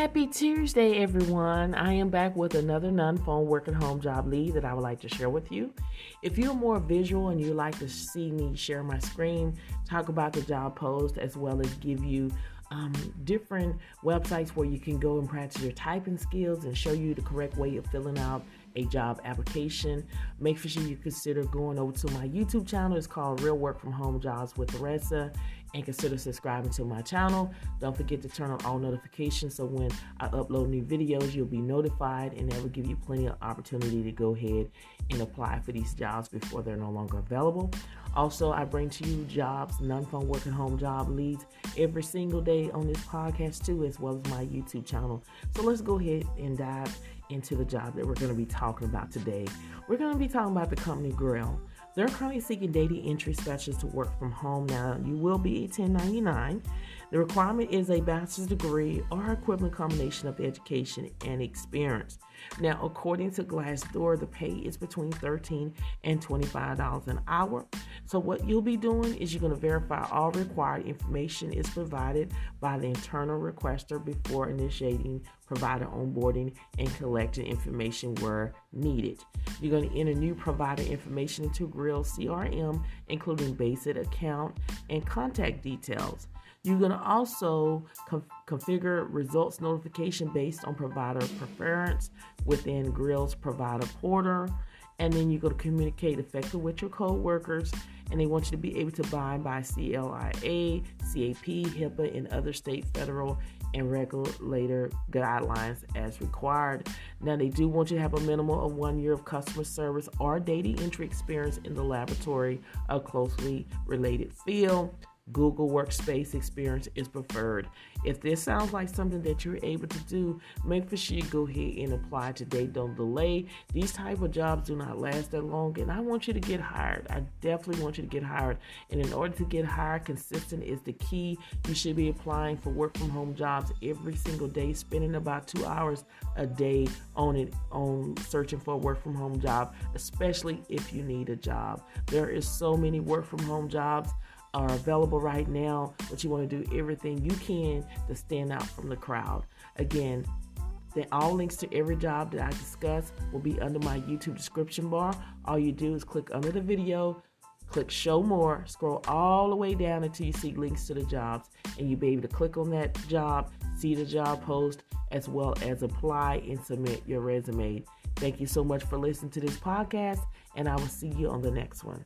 Happy Tuesday, everyone. I am back with another non phone work at home job lead that I would like to share with you. If you're more visual and you like to see me share my screen, talk about the job post, as well as give you um, different websites where you can go and practice your typing skills and show you the correct way of filling out a job application. Make sure you consider going over to my YouTube channel. It's called Real Work from Home Jobs with Theresa. And consider subscribing to my channel. Don't forget to turn on all notifications so when I upload new videos, you'll be notified, and that will give you plenty of opportunity to go ahead and apply for these jobs before they're no longer available. Also, I bring to you jobs, non phone work at home job leads every single day on this podcast, too, as well as my YouTube channel. So let's go ahead and dive into the job that we're going to be talking about today. We're going to be talking about the company Grail. They're currently seeking data entry specialists to work from home. Now, you will be 1099. The requirement is a bachelor's degree or equivalent combination of education and experience. Now, according to Glassdoor, the pay is between 13 and $25 an hour. So, what you'll be doing is you're going to verify all required information is provided by the internal requester before initiating provider onboarding and collecting information where needed. You're going to enter new provider information into Grail CRM, including basic account and contact details. You're going to also configure results notification based on provider preference within Grail's provider portal. And then you're going to communicate effectively with your co-workers and they want you to be able to abide by CLIA, CAP, HIPAA, and other state, federal, and regulator guidelines as required. Now, they do want you to have a minimum of one year of customer service or data entry experience in the laboratory, a closely related field. Google Workspace experience is preferred. If this sounds like something that you're able to do, make for sure you go ahead and apply today. Don't delay. These type of jobs do not last that long, and I want you to get hired. I definitely want you to get hired. And in order to get hired, consistent is the key. You should be applying for work from home jobs every single day, spending about two hours a day on it on searching for a work from home job, especially if you need a job. There is so many work from home jobs are available right now, but you want to do everything you can to stand out from the crowd. Again, then all links to every job that I discuss will be under my YouTube description bar. All you do is click under the video, click show more, scroll all the way down until you see links to the jobs, and you'll be able to click on that job, see the job post, as well as apply and submit your resume. Thank you so much for listening to this podcast, and I will see you on the next one.